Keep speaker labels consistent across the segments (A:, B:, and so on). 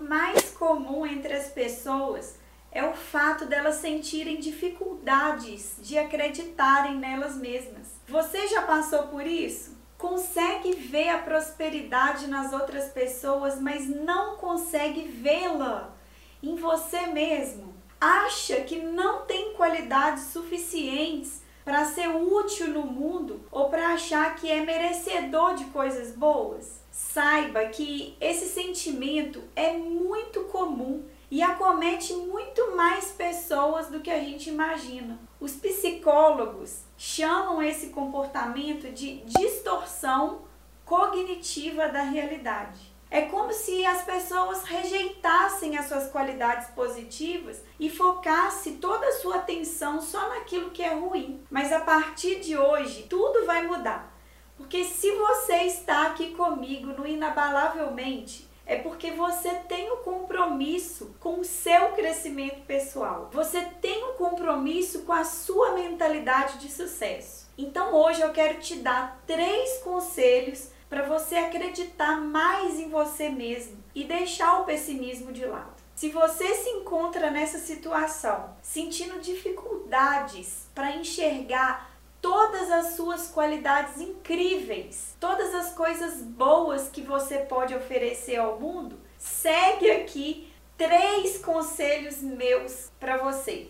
A: Mais comum entre as pessoas é o fato delas sentirem dificuldades de acreditarem nelas mesmas. Você já passou por isso? Consegue ver a prosperidade nas outras pessoas, mas não consegue vê-la em você mesmo? Acha que não tem qualidades suficientes para ser útil no mundo ou para achar que é merecedor de coisas boas? Saiba que esse sentimento é muito comum e acomete muito mais pessoas do que a gente imagina. Os psicólogos chamam esse comportamento de distorção cognitiva da realidade. É como se as pessoas rejeitassem as suas qualidades positivas e focasse toda a sua atenção só naquilo que é ruim. Mas a partir de hoje, tudo vai mudar. Porque se você está aqui comigo no Inabalavelmente, é porque você tem o um compromisso com o seu crescimento pessoal. Você tem um compromisso com a sua mentalidade de sucesso. Então hoje eu quero te dar três conselhos para você acreditar mais em você mesmo e deixar o pessimismo de lado. Se você se encontra nessa situação, sentindo dificuldades para enxergar todas as suas qualidades incríveis, todas as coisas boas que você pode oferecer ao mundo, segue aqui três conselhos meus para você.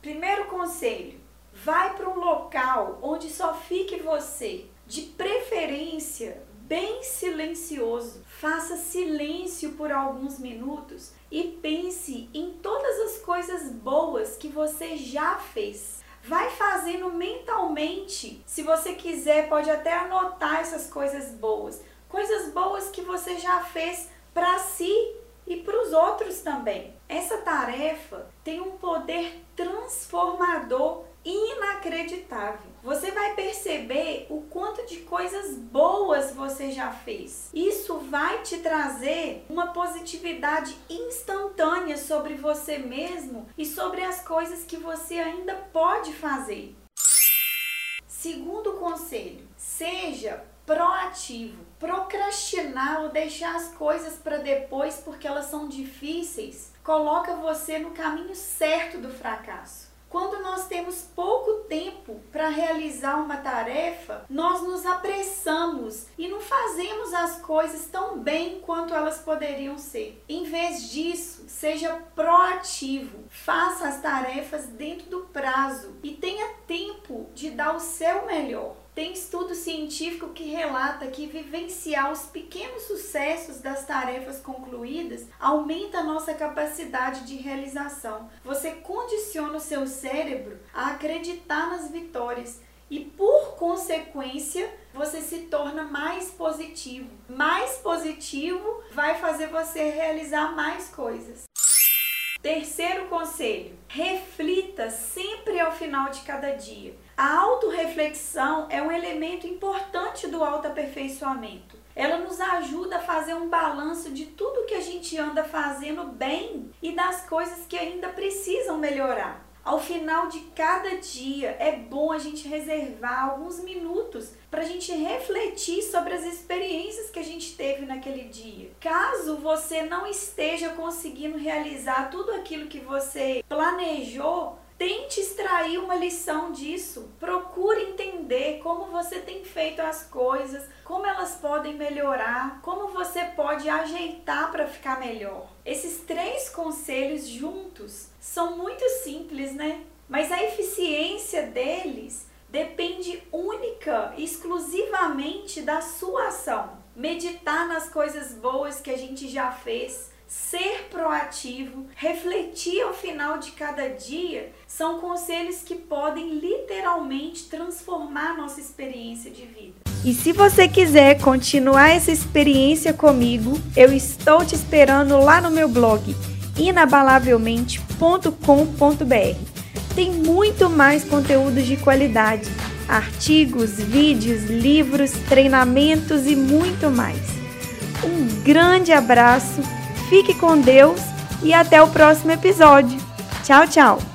A: Primeiro conselho: vai para um local onde só fique você, de preferência bem silencioso. Faça silêncio por alguns minutos e pense em todas as coisas boas que você já fez. Vai fazendo mentalmente. Se você quiser, pode até anotar essas coisas boas. Coisas boas que você já fez para si e para os outros também. Essa tarefa tem um poder transformador inacreditável. Você vai perceber o quanto de coisas boas você já fez. Isso vai te trazer uma positividade instantânea sobre você mesmo e sobre as coisas que você ainda pode fazer. Segundo conselho, seja proativo. Procrastinar ou deixar as coisas para depois porque elas são difíceis coloca você no caminho certo do fracasso. Quando nós temos pouco tempo para realizar uma tarefa, nós nos apressamos e não fazemos as coisas tão bem quanto elas poderiam ser. Em vez disso, seja proativo, faça as tarefas dentro do prazo e tenha tempo de dar o seu melhor. Tem estudo científico que relata que vivenciar os pequenos sucessos das tarefas concluídas aumenta a nossa capacidade de realização. Você condiciona o seu cérebro a acreditar nas vitórias e, por consequência, você se torna mais positivo. Mais positivo vai fazer você realizar mais coisas. Terceiro conselho: reflita sempre ao final de cada dia. A autorreflexão é um elemento importante do autoaperfeiçoamento. Ela nos ajuda a fazer um balanço de tudo que a gente anda fazendo bem e das coisas que ainda precisam melhorar. Ao final de cada dia, é bom a gente reservar alguns minutos para a gente refletir sobre as experiências que a gente teve naquele dia. Caso você não esteja conseguindo realizar tudo aquilo que você planejou, Tente extrair uma lição disso. Procure entender como você tem feito as coisas, como elas podem melhorar, como você pode ajeitar para ficar melhor. Esses três conselhos juntos são muito simples, né? Mas a eficiência deles depende única e exclusivamente da sua ação. Meditar nas coisas boas que a gente já fez, ser proativo, refletir ao final de cada dia, são conselhos que podem literalmente transformar nossa experiência de vida. E se você quiser continuar essa experiência comigo, eu estou te esperando lá no meu blog inabalavelmente.com.br. Tem muito mais conteúdos de qualidade, artigos, vídeos, livros, treinamentos e muito mais. Um grande abraço, fique com Deus e até o próximo episódio. Tchau, tchau!